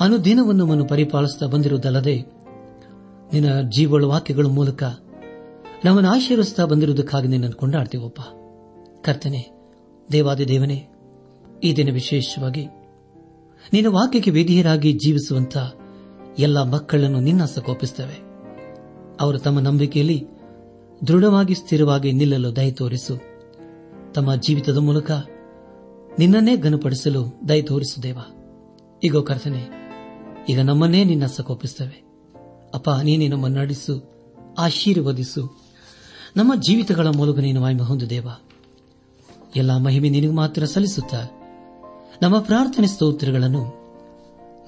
ಅನುದಿನವನ್ನು ನಮ್ಮನ್ನು ಪರಿಪಾಲಿಸುತ್ತಾ ಬಂದಿರುವುದಲ್ಲದೆ, ನಿನ್ನ ಜೀವಳ ವಾಕ್ಯಗಳ ಮೂಲಕ ನಮ್ಮನ್ನು ಆಶೀರ್ವಿಸುತ್ತಾ ಬಂದಿರುವುದಕ್ಕಾಗಿ ನಿನ್ನನ್ನು ಕೊಂಡಾಡ್ತೀವಪ್ಪ. ಕರ್ತನೆ, ದೇವಾದಿ ದೇವನೇ, ಈ ದಿನ ವಿಶೇಷವಾಗಿ ನಿನ್ನ ವಾಕ್ಯಕ್ಕೆ ವಿಧಿಯರಾಗಿ ಜೀವಿಸುವಂತ ಎಲ್ಲ ಮಕ್ಕಳನ್ನು ನಿನ್ನ ಕೋಪಿಸುತ್ತವೆ ಅವರು ತಮ್ಮ ನಂಬಿಕೆಯಲ್ಲಿ ದೃಢವಾಗಿ ಸ್ಥಿರವಾಗಿ ನಿಲ್ಲಲು ದಯ ತೋರಿಸು. ತಮ್ಮ ಜೀವಿತದ ಮೂಲಕ ನಿನ್ನನ್ನೇ ಘನಪಡಿಸಲು ದಯ ತೋರಿಸು ದೇವ. ಈಗೋ ಕರ್ತನೆ ಈಗ ನಮ್ಮನ್ನೇ ನಿನ್ನ ಸಕೋಪಿಸ್ತವೆ ಅಪ್ಪ ನೀನೇ ನಮ್ಮನ್ನು ನಡೆಸು, ಆಶೀರ್ವದಿಸು. ನಮ್ಮ ಜೀವಿತಗಳ ಮೂಲಕ ನೀನು ಮಹಿಮೆ ಹೊಂದು ದೇವ. ಎಲ್ಲ ಮಹಿಮೆ ನಿನಗೆ ಮಾತ್ರ ಸಲ್ಲಿಸುತ್ತ? ನಮ್ಮ ಪ್ರಾರ್ಥನೆ ಸ್ತೋತ್ರಗಳನ್ನು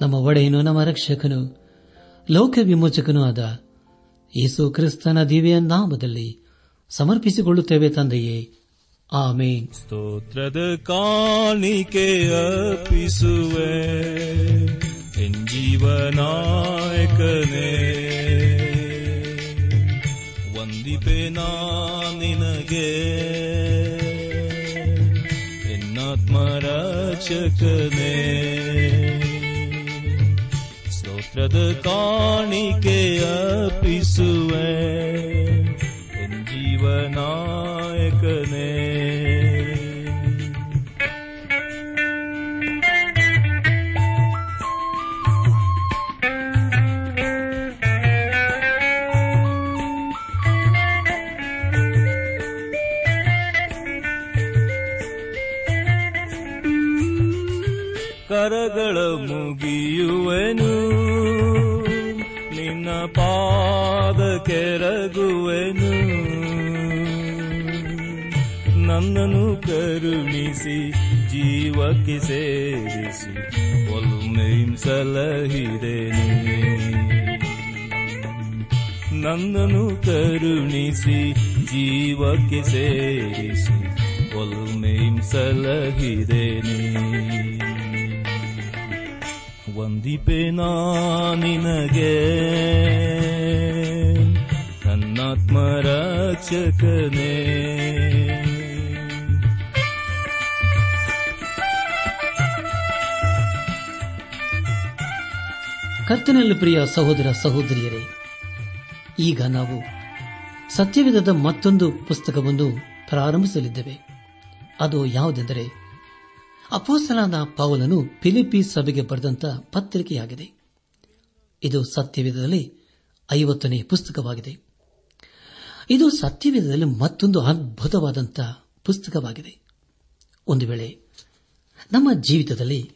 ನಮ್ಮ ಒಡೆಯನು, ನಮ್ಮ ರಕ್ಷಕನು, ಲೋಕ ವಿಮೋಚಕನೂ ಆದ ಯೇಸು ಕ್ರಿಸ್ತನ ದಿವ್ಯ ನಾಮದಲ್ಲಿ ಸಮರ್ಪಿಸಿಕೊಳ್ಳುತ್ತೇವೆ ತಂದೆಯೇ. ಆಮೇನ್. ಸ್ತೋತ್ರದ ಕಾಣಿಕೆ ಅರ್ಪಿಸುವೆ. ಜೀವನಾಯಕನೇ ವಂದಿಪೆ ನಿನಗೆ. ಎನ್ನಾತ್ಮರಕ್ಷಕನೇ ಸ್ತೋತ್ರದ ಕಾಣಿಕೆ ಅರ್ಪಿಸುವೆ ಜೀವನಾಯಕನೇ ಮುಗಿಯುವೆನು ನಿನ್ನ ಪಾದ ಕೆರಗುವೆನು ನನ್ನನ್ನು ಕರುಣಿಸಿ ಜೀವಕ್ಕೆ ಸೇರಿಸಿ ಒಲ್ಮೆಂಸಲಹಿರೇನು ನನ್ನನ್ನು ಕರುಣಿಸಿ ಜೀವಕ್ಕೆ ಸೇರಿಸಿ ಒಲ್ಮೆಂಸಲಹಿರೇನೇ ವಂದಿಪೆ ನಿನಗೆ. ನನ್ನಾತ್ಮರಕ್ಷಕನೇ ಕರ್ತನಲ್ಲಿ ಪ್ರಿಯ ಸಹೋದರ ಸಹೋದರಿಯರೇ, ಈಗ ನಾವು ಸತ್ಯವಿಧದ ಮತ್ತೊಂದು ಪುಸ್ತಕವನ್ನು ಪ್ರಾರಂಭಿಸಲಿದ್ದೇವೆ. ಅದು ಯಾವುದೆಂದರೆ ಅಪೋಸ್ತಲಾದ ಪೌಲನು ಫಿಲಿಪಿ ಸಭೆಗೆ ಬರೆದಂತ ಪತ್ರಿಕೆಯಾಗಿದೆ. ಇದು ಸತ್ಯವೇಧದಲ್ಲಿ ಐವತ್ತನೇ ಪುಸ್ತಕವಾಗಿದೆ. ಇದು ಸತ್ಯವೇಧದಲ್ಲಿ ಮತ್ತೊಂದು ಅದ್ಭುತವಾದಂತಹ ಪುಸ್ತಕವಾಗಿದೆ. ಒಂದು ವೇಳೆ ನಮ್ಮ ಜೀವಿತದಲ್ಲಿ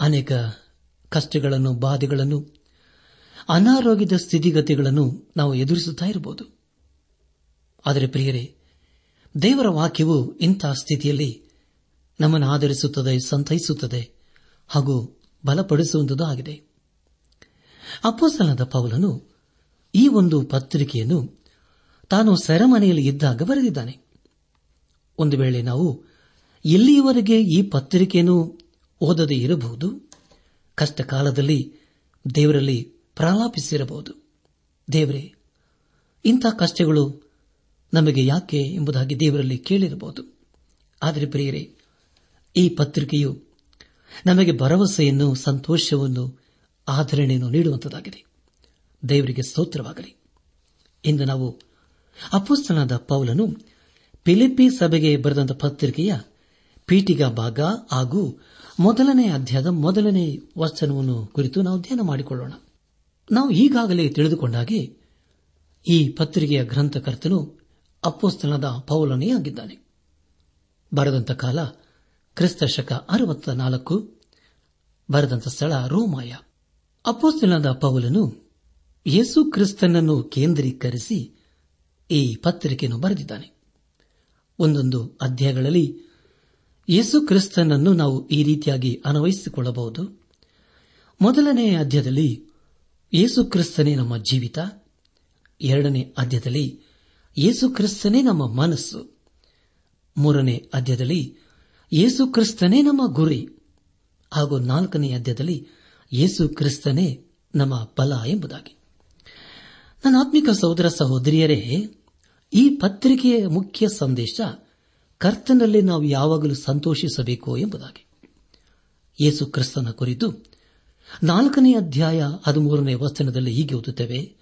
ಅನೇಕ ಕಷ್ಟಗಳನ್ನು, ಬಾಧೆಗಳನ್ನು, ಅನಾರೋಗ್ಯದ ಸ್ಥಿತಿಗತಿಗಳನ್ನು ನಾವು ಎದುರಿಸುತ್ತಾ ಇರಬಹುದು. ಆದರೆ ಪ್ರಿಯರೇ, ದೇವರ ವಾಕ್ಯವು ಇಂತಹ ಸ್ಥಿತಿಯಲ್ಲಿ ನಮ್ಮನ್ನು ಆಧರಿಸುತ್ತದೆ, ಸಂತೈಸುತ್ತದೆ ಹಾಗೂ ಬಲಪಡಿಸುವಂತದ್ದು ಆಗಿದೆ. ಅಪ್ಪೋಸಲದ ಪೌಲನು ಈ ಒಂದು ಪತ್ರಿಕೆಯನ್ನು ತಾನು ಸೆರೆಮನೆಯಲ್ಲಿ ಇದ್ದಾಗ ಬರೆದಿದ್ದಾನೆ. ಒಂದು ವೇಳೆ ನಾವು ಎಲ್ಲಿಯವರೆಗೆ ಈ ಪತ್ರಿಕೆಯನ್ನು ಓದದೇ ಇರಬಹುದು? ಕಷ್ಟ ಕಾಲದಲ್ಲಿ ದೇವರಲ್ಲಿ ಪ್ರಲಾಪಿಸಿರಬಹುದು. ದೇವರೇ, ಇಂಥ ಕಷ್ಟಗಳು ನಮಗೆ ಯಾಕೆ ಎಂಬುದಾಗಿ ದೇವರಲ್ಲಿ ಕೇಳಿರಬಹುದು. ಆದರೆ ಪ್ರಿಯರೇ ಈ ಪತ್ರಿಕೆಯು ನಮಗೆ ಭರವಸೆಯನ್ನು, ಸಂತೋಷವನ್ನು, ಆಧರಣೆಯನ್ನು ನೀಡುವಂತದಾಗಿದೆ. ದೇವರಿಗೆ ಸ್ತೋತ್ರವಾಗಲಿ. ಇಂದು ನಾವು ಅಪುಸ್ತನಾದ ಪೌಲನು ಫಿಲಿಪಿ ಸಭೆಗೆ ಬರೆದಂತ ಪತ್ರಿಕೆಯ ಪೀಠಿಗ ಭಾಗ ಹಾಗೂ ಮೊದಲನೇ ಅಧ್ಯಾಯದ ಮೊದಲನೇ ವಚನವನ್ನು ಕುರಿತು ನಾವು ಧ್ಯಾನ ಮಾಡಿಕೊಳ್ಳೋಣ. ನಾವು ಈಗಾಗಲೇ ತಿಳಿದುಕೊಂಡಾಗೆ ಈ ಪತ್ರಿಕೆಯ ಗ್ರಂಥಕರ್ತನು ಅಪ್ಪೋಸ್ತನದ ಪೌಲನೇ ಆಗಿದ್ದಾನೆ. ಬರೆದಂತ ಕಾಲ ಕ್ರಿಸ್ತ ಶಕ ಅರವತ್ತ ನಾಲ್ಕು ಬರೆದಂತ ಸ್ಥಳ ರೋಮಾಯ. ಅಪೋಸ್ತನಾದ ಪೌಲನು ಯೇಸು ಕ್ರಿಸ್ತನನ್ನು ಕೇಂದ್ರೀಕರಿಸಿ ಈ ಪತ್ರಿಕೆಯನ್ನು ಬರೆದಿದ್ದಾನೆ. ಒಂದೊಂದು ಅಧ್ಯಾಯಗಳಲ್ಲಿ ಯೇಸು ಕ್ರಿಸ್ತನನ್ನು ನಾವು ಈ ರೀತಿಯಾಗಿ ಅನ್ವಯಿಸಿಕೊಳ್ಳಬಹುದು. ಮೊದಲನೇ ಅಧ್ಯಾಯದಲ್ಲಿ ಯೇಸು ಕ್ರಿಸ್ತನೇ ನಮ್ಮ ಜೀವಿತ. ಎರಡನೇ ಅಧ್ಯಾಯದಲ್ಲಿ ಯೇಸು ಕ್ರಿಸ್ತನೇ ನಮ್ಮ ಮನಸ್ಸು. ಮೂರನೇ ಅಧ್ಯಾಯದಲ್ಲಿ ಯೇಸು ಕ್ರಿಸ್ತನೇ ನಮ್ಮ ಗುರಿ. ಹಾಗೂ ನಾಲ್ಕನೇ ಅಧ್ಯಾಯದಲ್ಲಿ ಯೇಸು ಕ್ರಿಸ್ತನೇ ನಮ್ಮ ಬಲ ಎಂಬುದಾಗಿ. ನನ್ನ ಆತ್ಮಿಕ ಸಹೋದರ ಸಹೋದರಿಯರೇ, ಈ ಪತ್ರಿಕೆಯ ಮುಖ್ಯ ಸಂದೇಶ ಕರ್ತನಲ್ಲಿ ನಾವು ಯಾವಾಗಲೂ ಸಂತೋಷಿಸಬೇಕು ಎಂಬುದಾಗಿ. ಯೇಸು ಕ್ರಿಸ್ತನ ಕುರಿತು ನಾಲ್ಕನೇ ಅಧ್ಯಾಯ ಹದಿಮೂರನೇ ವಚನದಲ್ಲಿ ಹೀಗೆ ಓದುತ್ತೇವೆ,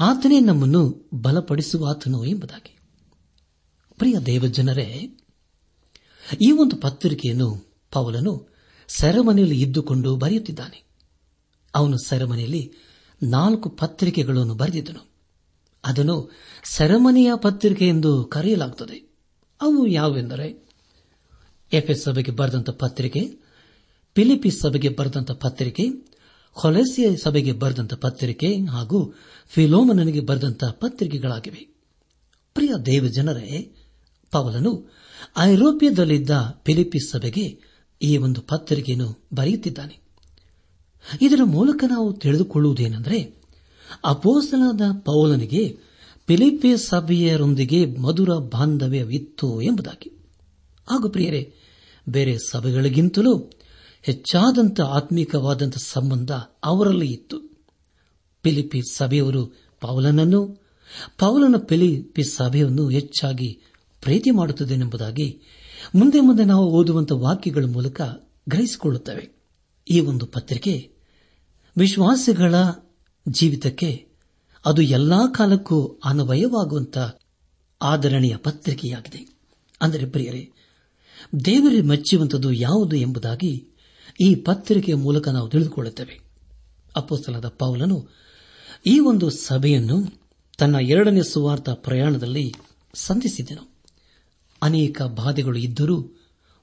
ಆತನೇ ನಮ್ಮನ್ನು ಬಲಪಡಿಸುವ ಆತನು ಎಂಬುದಾಗಿ. ಪ್ರಿಯ ದೇವಜನರೇ ಈ ಒಂದು ಪತ್ರಿಕೆಯನ್ನು ಪೌಲನು ಸೆರೆಮನೆಯಲ್ಲಿ ಇದ್ದುಕೊಂಡು ಬರೆಯುತ್ತಿದ್ದಾನೆ. ಅವನು ಸೆರೆಮನೆಯಲ್ಲಿ ನಾಲ್ಕು ಪತ್ರಿಕೆಗಳನ್ನು ಬರೆದಿದ್ದನು. ಅದನ್ನು ಸೆರೆಮನೆಯ ಪತ್ರಿಕೆ ಎಂದು ಕರೆಯಲಾಗುತ್ತದೆ. ಅವು ಯಾವುವೆಂದರೆ ಎಫ್ಎಸ್ ಸಭೆಗೆ ಬರೆದಂತ ಪತ್ರಿಕೆ ಫಿಲಿಪೀಸ್ ಸಭೆಗೆ ಬರೆದಂತ ಪತ್ರಿಕೆ ಹೊಲೆಸಿಯ ಸಭೆಗೆ ಬರೆದಂತ ಪತ್ರಿಕೆ ಹಾಗೂ ಫಿಲೋಮನನಿಗೆ ಬರೆದಂತಹ ಪತ್ರಿಕೆಗಳಾಗಿವೆ. ಪ್ರಿಯ ದೇವ ಜನರೇ ಪವಲನು ಐರೋಪ್ಯದಲ್ಲಿದ್ದ ಫಿಲಿಪಿಸ್ ಸಭೆಗೆ ಈ ಒಂದು ಪತ್ರಿಕೆಯನ್ನು ಬರೆಯುತ್ತಿದ್ದಾನೆ. ಇದರ ಮೂಲಕ ನಾವು ತಿಳಿದುಕೊಳ್ಳುವುದೇನೆಂದರೆ ಅಪೋಸಲಾದ ಪೌಲನಿಗೆ ಫಿಲಿಪಿ ಸಭೆಯರೊಂದಿಗೆ ಮಧುರ ಬಾಂಧವ್ಯವಿತ್ತು ಎಂಬುದಾಗಿ. ಹಾಗೂ ಪ್ರಿಯರೇ, ಬೇರೆ ಸಭೆಗಳಿಗಿಂತಲೂ ಹೆಚ್ಚಾದಂಥ ಆತ್ಮೀಕವಾದಂಥ ಸಂಬಂಧ ಅವರಲ್ಲಿ ಇತ್ತು. ಫಿಲಿಪಿ ಸಭೆಯವರು ಪೌಲನನ್ನು, ಪೌಲನ ಫಿಲಿಪಿ ಸಭೆಯನ್ನು ಹೆಚ್ಚಾಗಿ ಪ್ರೀತಿ ಮಾಡುತ್ತದೆನೆಂಬುದಾಗಿ ಮುಂದೆ ಮುಂದೆ ನಾವು ಓದುವಂತಹ ವಾಕ್ಯಗಳ ಮೂಲಕ ಗ್ರಹಿಸಿಕೊಳ್ಳುತ್ತವೆ. ಈ ಒಂದು ಪತ್ರಿಕೆ ವಿಶ್ವಾಸಿಗಳ ಜೀವಿತಕ್ಕೆ ಅದು ಎಲ್ಲಾ ಕಾಲಕ್ಕೂ ಅನ್ವಯವಾಗುವಂತಹ ಆದರಣೀಯ ಪತ್ರಿಕೆಯಾಗಿದೆ. ಅಂದರೆ ಪ್ರಿಯರೇ, ದೇವರೇ ಮೆಚ್ಚುವಂಥದ್ದು ಯಾವುದು ಎಂಬುದಾಗಿ ಈ ಪತ್ರಿಕೆಯ ಮೂಲಕ ನಾವು ತಿಳಿದುಕೊಳ್ಳುತ್ತೇವೆ. ಅಪ್ಪೋಸ್ತಲದ ಪೌಲನು ಈ ಒಂದು ಸಭೆಯನ್ನು ತನ್ನ ಎರಡನೇ ಸುವಾರ್ಥ ಪ್ರಯಾಣದಲ್ಲಿ ಸಂಧಿಸಿದನು. ಅನೇಕ ಬಾಧೆಗಳು ಇದ್ದರೂ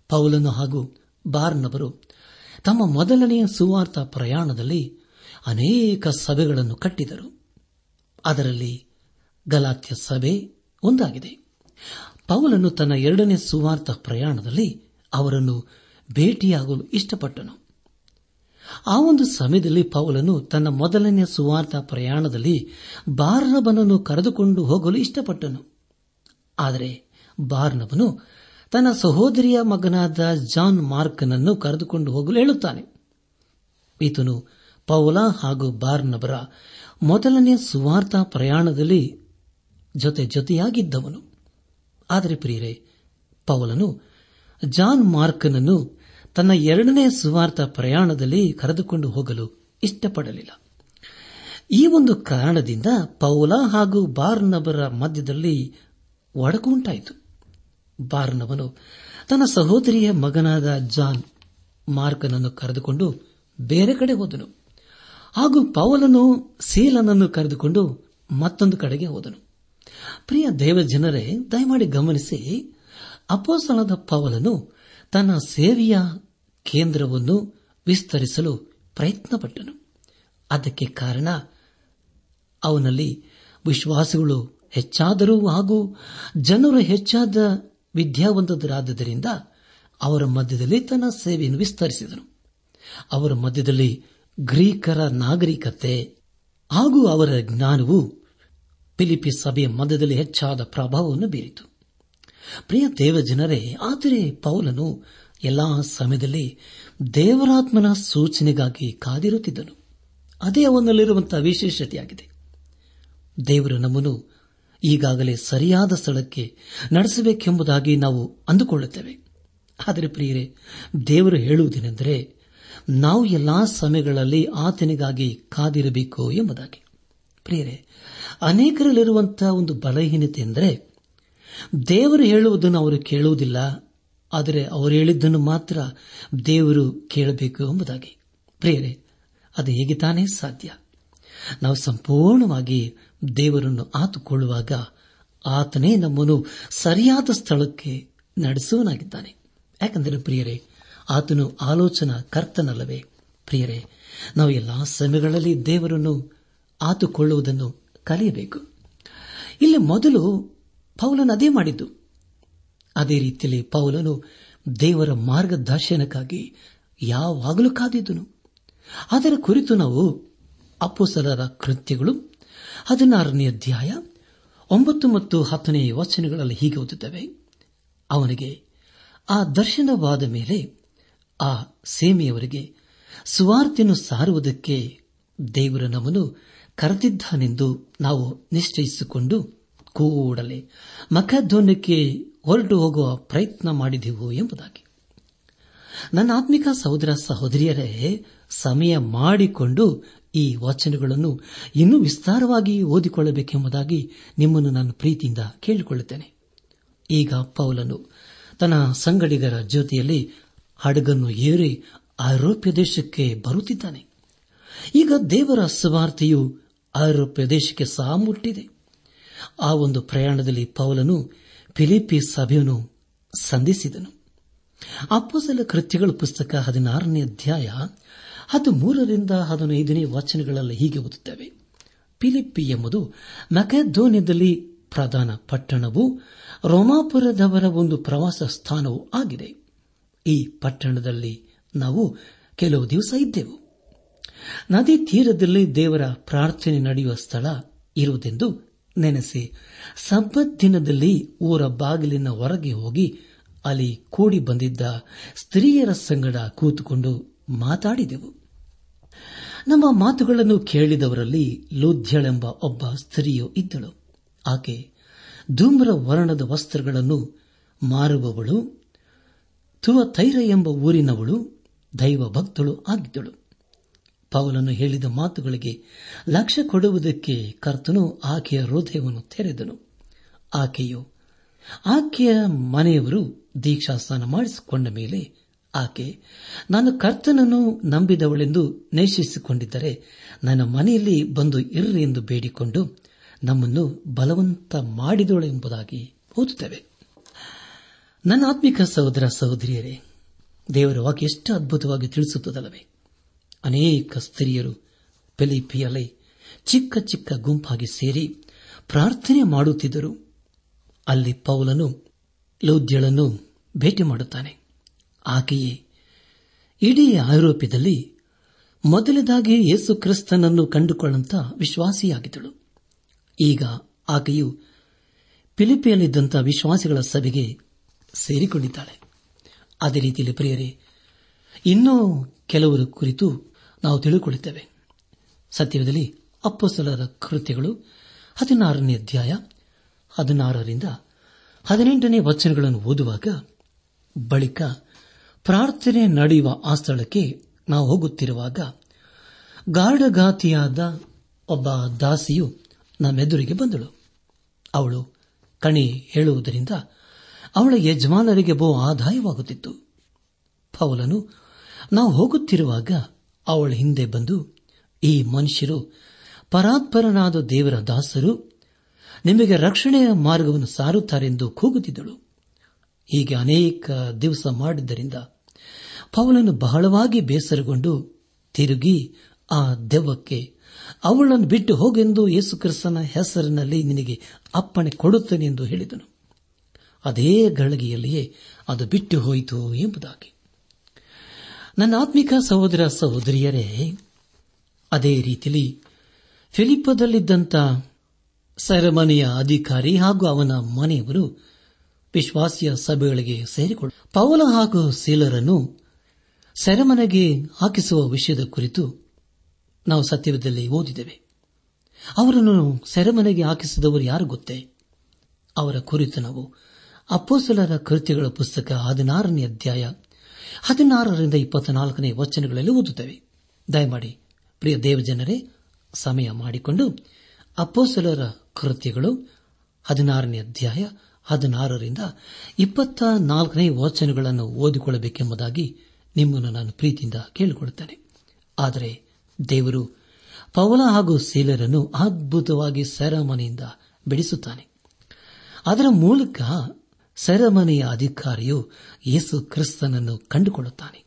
ಪೌಲನು ಹಾಗೂ ಬಾರ್ನವರು ತಮ್ಮ ಮೊದಲನೆಯ ಸುವಾರ್ಥ ಪ್ರಯಾಣದಲ್ಲಿ ಅನೇಕ ಸಭೆಗಳನ್ನು ಕಟ್ಟಿದರು. ಅದರಲ್ಲಿ ಗಲಾತ್ಯ ಸಭೆ ಒಂದಾಗಿದೆ. ಪೌಲನು ತನ್ನ ಎರಡನೇ ಸುವಾರ್ಥ ಪ್ರಯಾಣದಲ್ಲಿ ಅವರನ್ನು ಭೇಟಿಯಾಗಲು ಇಷ್ಟಪಟ್ಟನು. ಆ ಒಂದು ಸಮಯದಲ್ಲಿ ಪೌಲನು ತನ್ನ ಮೊದಲನೆಯ ಸುವಾರ್ಥ ಪ್ರಯಾಣದಲ್ಲಿ ಬಾರ್ನಬನನ್ನು ಕರೆದುಕೊಂಡು ಹೋಗಲು ಇಷ್ಟಪಟ್ಟನು. ಆದರೆ ಬಾರ್ನಬನು ತನ್ನ ಸಹೋದರಿಯ ಮಗನಾದ ಜಾನ್ ಮಾರ್ಕನನ್ನು ಕರೆದುಕೊಂಡು ಹೋಗಲು ಹೇಳುತ್ತಾನೆ. ಈತನು ಪೌಲ ಹಾಗೂ ಬಾರ್ನಬರ ಮೊದಲನೇ ಸುವಾರ್ಥ ಪ್ರಯಾಣದಲ್ಲಿ ಜೊತೆ ಜೊತೆಯಾಗಿದ್ದವನು. ಆದರೆ ಪ್ರಿಯರೇ, ಪೌಲನು ಜಾನ್ ಮಾರ್ಕನನ್ನು ತನ್ನ ಎರಡನೇ ಸುವಾರ್ಥ ಪ್ರಯಾಣದಲ್ಲಿ ಕರೆದುಕೊಂಡು ಹೋಗಲು ಇಷ್ಟಪಡಲಿಲ್ಲ. ಈ ಒಂದು ಕಾರಣದಿಂದ ಪೌಲ ಹಾಗೂ ಬಾರ್ನಬರ ಮಧ್ಯದಲ್ಲಿ ಒಡಕು ಉಂಟಾಯಿತು. ಬಾರ್ನವನು ತನ್ನ ಸಹೋದರಿಯ ಮಗನಾದ ಜಾನ್ ಮಾರ್ಕನನ್ನು ಕರೆದುಕೊಂಡು ಬೇರೆ ಕಡೆ ಹೋದನು. ಹಾಗೂ ಪೌಲನು ಸೀಲನನ್ನು ಕರೆದುಕೊಂಡು ಮತ್ತೊಂದು ಕಡೆಗೆ ಹೋದನು. ಪ್ರಿಯ ದೇವಜನರೇ, ದಯಮಾಡಿ ಗಮನಿಸಿ ಅಪೋಸಣದ ಪೌಲನು ತನ್ನ ಸೇವೆಯ ಕೇಂದ್ರವನ್ನು ವಿಸ್ತರಿಸಲು ಪ್ರಯತ್ನಪಟ್ಟನು. ಅದಕ್ಕೆ ಕಾರಣ, ಅವನಲ್ಲಿ ವಿಶ್ವಾಸಗಳು ಹೆಚ್ಚಾದರೂ ಹಾಗೂ ಜನರು ಹೆಚ್ಚಾದ ವಿದ್ಯಾವಂತರಾದ್ದರಿಂದ ಅವರ ಮಧ್ಯದಲ್ಲಿ ತನ್ನ ಸೇವೆಯನ್ನು ವಿಸ್ತರಿಸಿದನು ಅವರ ಮಧ್ಯದಲ್ಲಿ ಗ್ರೀಕರ ನಾಗರಿಕತೆ ಹಾಗೂ ಅವರ ಜ್ಞಾನವು ಫಿಲಿಪಿ ಸಭೆಯ ಮಧ್ಯದಲ್ಲಿ ಹೆಚ್ಚಾದ ಪ್ರಭಾವವನ್ನು ಬೀರಿತು. ಪ್ರಿಯ ದೇವಜನರೇ, ಆದರೆ ಪೌಲನು ಎಲ್ಲಾ ಸಮಯದಲ್ಲಿ ದೇವರಾತ್ಮನ ಸೂಚನೆಗಾಗಿ ಕಾದಿರುತ್ತಿದ್ದನು. ಅದೇ ಅವನಲ್ಲಿರುವಂತಹ ವಿಶೇಷತೆಯಾಗಿದೆ. ದೇವರು ನಮ್ಮನ್ನು ಈಗಾಗಲೇ ಸರಿಯಾದ ಸ್ಥಳಕ್ಕೆ ನಡೆಸಬೇಕೆಂಬುದಾಗಿ ನಾವು ಅಂದುಕೊಳ್ಳುತ್ತೇವೆ. ಆದರೆ ಪ್ರಿಯರೇ, ದೇವರು ಹೇಳುವುದೇನೆಂದರೆ, ನಾವು ಎಲ್ಲಾ ಸಮಯಗಳಲ್ಲಿ ಆತನಿಗಾಗಿ ಕಾದಿರಬೇಕು ಎಂಬುದಾಗಿ. ಪ್ರಿಯರೇ ಅನೇಕರಲ್ಲಿರುವಂತಹ ಒಂದು ಬಲಹೀನತೆ ಎಂದರೆ, ದೇವರು ಹೇಳುವುದನ್ನು ಅವರು ಕೇಳುವುದಿಲ್ಲ, ಆದರೆ ಅವರು ಹೇಳಿದ್ದನ್ನು ಮಾತ್ರ ದೇವರು ಕೇಳಬೇಕು ಎಂಬುದಾಗಿ. ಪ್ರಿಯರೇ, ಅದು ಹೇಗೆ ತಾನೇ ಸಾಧ್ಯ? ನಾವು ಸಂಪೂರ್ಣವಾಗಿ ದೇವರನ್ನು ಆತುಕೊಳ್ಳುವಾಗ ಆತನೇ ನಮ್ಮನ್ನು ಸರಿಯಾದ ಸ್ಥಳಕ್ಕೆ ನಡೆಸುವನಾಗಿದ್ದಾನೆ ಯಾಕಂದರೆ ಪ್ರಿಯರೇ, ಆತನು ಆಲೋಚನಾ ಕರ್ತನಲ್ಲವೇ. ಪ್ರಿಯರೇ, ನಾವು ಎಲ್ಲಾ ಸಮಯಗಳಲ್ಲಿ ದೇವರನ್ನು ಆತುಕೊಳ್ಳುವುದನ್ನು ಕಲಿಯಬೇಕು. ಇಲ್ಲಿ ಮೊದಲು ಪೌಲನು ಅದೇ ಮಾಡಿದ್ದು. ಅದೇ ರೀತಿಯಲ್ಲಿ ಪೌಲನು ದೇವರ ಮಾರ್ಗದರ್ಶನಕ್ಕಾಗಿ ಯಾವಾಗಲೂ ಕಾದಿದ್ದನು. ಅದರ ಕುರಿತು ನಾವು ಅಪ್ಪುಸಲರ ಕೃತ್ಯಗಳು ಹದಿನಾರನೇ ಅಧ್ಯಾಯ, ಒಂಬತ್ತು ಮತ್ತು ಹತ್ತನೇ ವಚನಗಳಲ್ಲಿ ಹೀಗೆ ಓದುತ್ತವೆ. ಅವನಿಗೆ ಆ ದರ್ಶನವಾದ ಮೇಲೆ ಆ ಸೇಮೆಯವರಿಗೆ ಸುವಾರ್ತೆಯನ್ನು ಸಾರುವುದಕ್ಕೆ ದೇವರ ನಮ್ಮನ್ನು ಕರೆದಿದ್ದಾನೆಂದು ನಾವು ನಿಶ್ಚಯಿಸಿಕೊಂಡು ಕೂಡಲೇ ಮಖಧ್ವನಕ್ಕೆ ಹೊರಟು ಹೋಗುವ ಪ್ರಯತ್ನ ಮಾಡಿದೆವು ಎಂಬುದಾಗಿ. ನನ್ನ ಆತ್ಮಿಕ ಸಹೋದರ ಸಹೋದರಿಯರೇ, ಸಮಯ ಮಾಡಿಕೊಂಡು ಈ ವಾಚನಗಳನ್ನು ಇನ್ನೂ ವಿಸ್ತಾರವಾಗಿ ಓದಿಕೊಳ್ಳಬೇಕೆಂಬುದಾಗಿ ನಿಮ್ಮನ್ನು ನಾನು ಪ್ರೀತಿಯಿಂದ ಕೇಳಿಕೊಳ್ಳುತ್ತೇನೆ. ಈಗ ಪೌಲನು ತನ್ನ ಸಂಗಡಿಗರ ಜೊತೆಯಲ್ಲಿ ಹಡಗನ್ನು ಏರಿ ಐರೋಪ್ಯ ದೇಶಕ್ಕೆ ಬರುತ್ತಿದ್ದಾನೆ. ಈಗ ದೇವರ ಸುವಾರ್ತೆಯು ಐರೋಪ್ಯ ದೇಶಕ್ಕೆ ಸಹ ಮುಟ್ಟಿದೆ ಆ ಒಂದು ಪ್ರಯಾಣದಲ್ಲಿ ಪೌಲನು ಫಿಲಿಪಿ ಸಭೆಯನ್ನು ಸಂಧಿಸಿದನು. ಅಪ್ಪಸಲ ಕೃತ್ಯಗಳ ಪುಸ್ತಕ ಹದಿನಾರನೇ ಅಧ್ಯಾಯ ಹದಿಮೂರರಿಂದ ಹದಿನೈದನೇ ವಚನಗಳಲ್ಲಿ ಹೀಗೆ ಓದುತ್ತವೆ. ಫಿಲಿಪ್ಪಿ ಎಂಬುದು ಮೆಕೆದೋನಿಯದಲ್ಲಿ ಪ್ರಧಾನ ಪಟ್ಟಣವು ರೋಮಾಪುರದವರ ಒಂದು ಪ್ರವಾಸ ಸ್ಥಾನವೂ ಆಗಿದೆ. ಈ ಪಟ್ಟಣದಲ್ಲಿ ನಾವು ಕೆಲವು ದಿವಸ ಇದ್ದೆವು. ನದಿ ತೀರದಲ್ಲಿ ದೇವರ ಪ್ರಾರ್ಥನೆ ನಡೆಯುವ ಸ್ಥಳ ಇರುವುದೆಂದು ನೆನೆಸಿ ಸಬ್ಬತ್ ದಿನದಲ್ಲಿ ಊರ ಬಾಗಿಲಿನ ಹೊರಗೆ ಹೋಗಿ ಅಲ್ಲಿ ಕೂಡಿ ಬಂದಿದ್ದ ಸ್ತ್ರೀಯರ ಸಂಗಡ ಕೂತುಕೊಂಡು ಮಾತಾಡಿದೆವು. ನಮ್ಮ ಮಾತುಗಳನ್ನು ಕೇಳಿದವರಲ್ಲಿ ಲೂಧ್ಯಳೆಂಬ ಒಬ್ಬ ಸ್ತ್ರೀಯು ಇದ್ದಳು. ಆಕೆ ಧೂಮ್ರ ವರ್ಣದ ವಸ್ತ್ರಗಳನ್ನು ಮಾರುವವಳು ತುವತೈರ ಎಂಬ ಊರಿನವಳು, ದೈವ ಭಕ್ತಳು ಆಗಿದ್ದಳು. ಪೌಲನು ಹೇಳಿದ ಮಾತುಗಳಿಗೆ ಲಕ್ಷ್ಯ ಕೊಡುವುದಕ್ಕೆ ಕರ್ತನು ಆಕೆಯ ಹೃದಯವನ್ನು ತೆರೆದನು. ಆಕೆಯು ಆಕೆಯ ಮನೆಯವರು ದೀಕ್ಷಾಸ್ನಾನ ಮಾಡಿಸಿಕೊಂಡ ಮೇಲೆ ಆಕೆ, ನಾನು ಕರ್ತನನ್ನು ನಂಬಿದವಳೆಂದು ನೇಷಿಸಿಕೊಂಡಿದ್ದರೆ ನನ್ನ ಮನೆಯಲ್ಲಿ ಬಂದು ಇರ್ರಿ ಎಂದು ಬೇಡಿಕೊಂಡು ನಮ್ಮನ್ನು ಬಲವಂತ ಮಾಡಿದಳು ಎಂಬುದಾಗಿ ಓದುತ್ತೇವೆ. ನನ್ನ ಆತ್ಮಿಕ ಸಹೋದರ ಸಹೋದರಿಯರೇ, ದೇವರ ವಾಕ್ಯ ಎಷ್ಟು ಅದ್ಭುತವಾಗಿ ತಿಳಿಸುತ್ತದಲ್ಲವೇ? ಅನೇಕ ಸ್ತ್ರೀಯರು ಪೆಲಿಪಿಯಲೆ ಚಿಕ್ಕ ಚಿಕ್ಕ ಗುಂಪಾಗಿ ಸೇರಿ ಪ್ರಾರ್ಥನೆ ಮಾಡುತ್ತಿದ್ದರು. ಅಲ್ಲಿ ಪೌಲನು ಲೌದ್ಯಳನ್ನು ಭೇಟಿ ಮಾಡುತ್ತಾನೆ. ಆಕೆಯೇ ಇಡೀ ಐರೋಪ್ಯದಲ್ಲಿ ಮೊದಲದಾಗಿ ಯೇಸು ಕ್ರಿಸ್ತನನ್ನು ಕಂಡುಕೊಳ್ಳಂತ ವಿಶ್ವಾಸಿಯಾಗಿದ್ದಳು. ಈಗ ಆಕೆಯು ಫಿಲಿಪಿಯಲ್ಲಿದ್ದಂಥ ವಿಶ್ವಾಸಿಗಳ ಸಭೆಗೆ ಸೇರಿಕೊಂಡಿದ್ದಾಳೆ. ಅದೇ ರೀತಿಯಲ್ಲಿ ಪ್ರಿಯರೇ, ಇನ್ನೂ ಕೆಲವರ ಕುರಿತು ನಾವು ತಿಳಿದುಕೊಳ್ಳುತ್ತೇವೆ ಸತ್ಯದಲ್ಲಿ ಅಪ್ಪಸಲರ ಕೃತ್ಯಗಳು ಹದಿನಾರನೇ ಅಧ್ಯಾಯ ಹದಿನಾರರಿಂದ ಹದಿನೆಂಟನೇ ವಚನಗಳನ್ನು ಓದುವಾಗ ಬಳಿಕ ಪ್ರಾರ್ಥನೆ ನಡೆಯುವ ಆ ಸ್ಥಳಕ್ಕೆ ನಾವು ಹೋಗುತ್ತಿರುವಾಗ ಗಾರ್ಡಗಾತಿಯಾದ ಒಬ್ಬ ದಾಸಿಯು ನಮ್ಮೆದುರಿಗೆ ಬಂದಳು. ಅವಳು ಕಣಿ ಹೇಳುವುದರಿಂದ ಅವಳ ಯಜಮಾನರಿಗೆ ಬಹು ಆದಾಯವಾಗುತ್ತಿತ್ತು. ಪೌಲನು ನಾವು ಹೋಗುತ್ತಿರುವಾಗ ಅವಳ ಹಿಂದೆ ಬಂದು, ಈ ಮನುಷ್ಯರು ಪರಾತ್ಪರನಾದ ದೇವರ ದಾಸರು, ನಿಮಗೆ ರಕ್ಷಣೆಯ ಮಾರ್ಗವನ್ನು ಸಾರುತ್ತಾರೆಂದು ಕೂಗುತ್ತಿದ್ದಳು. ಹೀಗೆ ಅನೇಕ ದಿವಸ ಮಾಡಿದ್ದರಿಂದ ಪೌಲನು ಬಹಳವಾಗಿ ಬೇಸರಗೊಂಡು ತಿರುಗಿ ಆ ದೆವ್ವಕ್ಕೆ, ಅವಳನ್ನು ಬಿಟ್ಟು ಹೋಗೆಂದು ಯೇಸುಕ್ರಿಸ್ತನ ಹೆಸರಿನಲ್ಲಿ ನಿನಗೆ ಅಪ್ಪಣೆ ಕೊಡುತ್ತೇನೆ ಎಂದು ಹೇಳಿದನು. ಅದೇ ಗಳಿಗೆಯಲ್ಲಿಯೇ ಅದು ಬಿಟ್ಟು ಹೋಯಿತು ಎಂಬುದಾಗಿ. ನನ್ನ ಆತ್ಮಿಕ ಸಹೋದರ ಸಹೋದರಿಯರೇ, ಅದೇ ರೀತಿಯಲ್ಲಿ ಫಿಲಿಪದಲ್ಲಿದ್ದಂಥ ಸೆರೆಮನೆಯ ಅಧಿಕಾರಿ ಹಾಗೂ ಅವನ ಮನೆಯವರು ವಿಶ್ವಾಸಿಯ ಸಭೆಗಳಿಗೆ ಸೇರಿಕೊಂಡು ಪೌಲ ಹಾಗೂ ಸೀಲರನ್ನು ಸೆರೆಮನೆಗೆ ಹಾಕಿಸುವ ವಿಷಯದ ಕುರಿತು ನಾವು ಸತ್ಯವಿದ್ದಲ್ಲಿ ಓದಿದ್ದೇವೆ. ಅವರನ್ನು ಸೆರೆಮನೆಗೆ ಹಾಕಿಸಿದವರು ಯಾರು ಗೊತ್ತೇ? ಅವರ ಕುರಿತು ನಾವು ಅಪ್ಪೋಸಲರ ಕೃತ್ಯಗಳ ಪುಸ್ತಕ ಹದಿನಾರನೇ ಅಧ್ಯಾಯ, ಹದಿನಾರರಿಂದ ಇಪ್ಪತ್ನಾಲ್ಕನೇ ವಚನಗಳಲ್ಲಿ ಓದುತ್ತೇವೆ. ದಯಮಾಡಿ, ಪ್ರಿಯ ದೇವಜನರೇ, ಸಮಯ ಮಾಡಿಕೊಂಡು ಅಪ್ಪೋಸಲರ ಕೃತ್ಯಗಳು ಹದಿನಾರನೇ ಅಧ್ಯಾಯ, ಹದಿನಾರರಿಂದ ಇಪ್ಪತ್ತ ನಾಲ್ಕನೇ ವಚನಗಳನ್ನು ಓದಿಕೊಳ್ಳಬೇಕೆಂಬುದಾಗಿ ನಿಮ್ಮನ್ನು ನಾನು ಪ್ರೀತಿಯಿಂದ ಕೇಳಿಕೊಳ್ಳುತ್ತೇನೆ ಆದರೆ ದೇವರು ಪವಲ ಹಾಗೂ ಸೀಲರನ್ನು ಅದ್ಭುತವಾಗಿ ಸೆರೆಮನೆಯಿಂದ ಬಿಡಿಸುತ್ತಾನೆ. ಅದರ ಮೂಲಕ ಸೆರೆಮನೆಯ ಅಧಿಕಾರಿಯು ಯೇಸು ಕ್ರಿಸ್ತನನ್ನು ಕಂಡುಕೊಳ್ಳುತ್ತಾನೆ.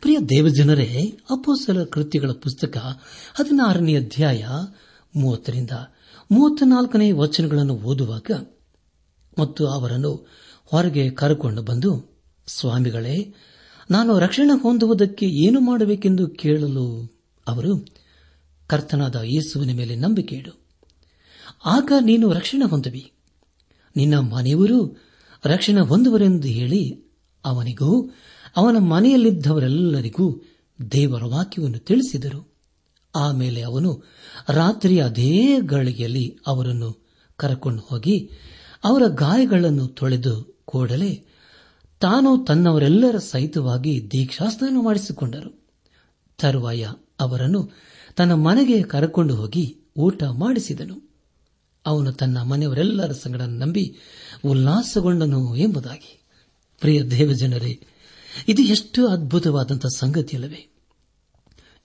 ಪ್ರಿಯ ದೇವಜನರೇ ಅಪೋಸಲ ಕೃತ್ಯಗಳ ಪುಸ್ತಕ ಹದಿನಾರನೇ ಅಧ್ಯಾಯ ಮೂವತ್ತರಿಂದ ಮೂವತ್ನಾಲ್ಕನೇ ವಚನಗಳನ್ನು ಓದುವಾಗ ಮತ್ತು ಅವರನ್ನು ಹೊರಗೆ ಕರೆಕೊಂಡು ಬಂದು, ಸ್ವಾಮಿಗಳೇ ನಾನು ರಕ್ಷಣೆ ಹೊಂದುವುದಕ್ಕೆ ಏನು ಮಾಡಬೇಕೆಂದು ಕೇಳಲು ಅವರು, ಕರ್ತನಾದ ಯೇಸುವಿನ ಮೇಲೆ ನಂಬಿಕೆ ಇಡು. ಆಗ ನೀನು ರಕ್ಷಣೆ ಹೊಂದುವಿ. ನಿನ್ನ ಮನೆಯವರು ರಕ್ಷಣೆ ಹೊಂದುವರೆಂದು ಹೇಳಿ ಅವನಿಗೂ, ಅವನ ಮನೆಯಲ್ಲಿದ್ದವರೆಲ್ಲರಿಗೂ ದೇವರ ವಾಕ್ಯವನ್ನು ತಿಳಿಸಿದರು. ಆಮೇಲೆ ಅವನು ರಾತ್ರಿ ಅದೇ ಗಳಿಗೆಯಲ್ಲಿ ಅವರನ್ನು ಕರಕೊಂಡು ಹೋಗಿ ಅವರ ಗಾಯಗಳನ್ನು ತೊಳೆದು ಕೂಡಲೇ ತಾನು ತನ್ನವರೆಲ್ಲರ ಸಹಿತವಾಗಿ ದೀಕ್ಷಾಸ್ನಾನ ಮಾಡಿಸಿಕೊಂಡರು. ತರುವಾಯ ಅವರನ್ನು ತನ್ನ ಮನೆಗೆ ಕರಕೊಂಡು ಹೋಗಿ ಊಟ ಮಾಡಿಸಿದನು. ಅವನು ತನ್ನ ಮನೆಯವರೆಲ್ಲರ ಸಂಗಡ ನಂಬಿ ಉಲ್ಲಾಸಗೊಂಡನು ಎಂಬುದಾಗಿ. ಪ್ರಿಯ ದೇವಜನರೇ, ಇದು ಎಷ್ಟು ಅದ್ಭುತವಾದಂಥ ಸಂಗತಿಯಲ್ಲವೇ.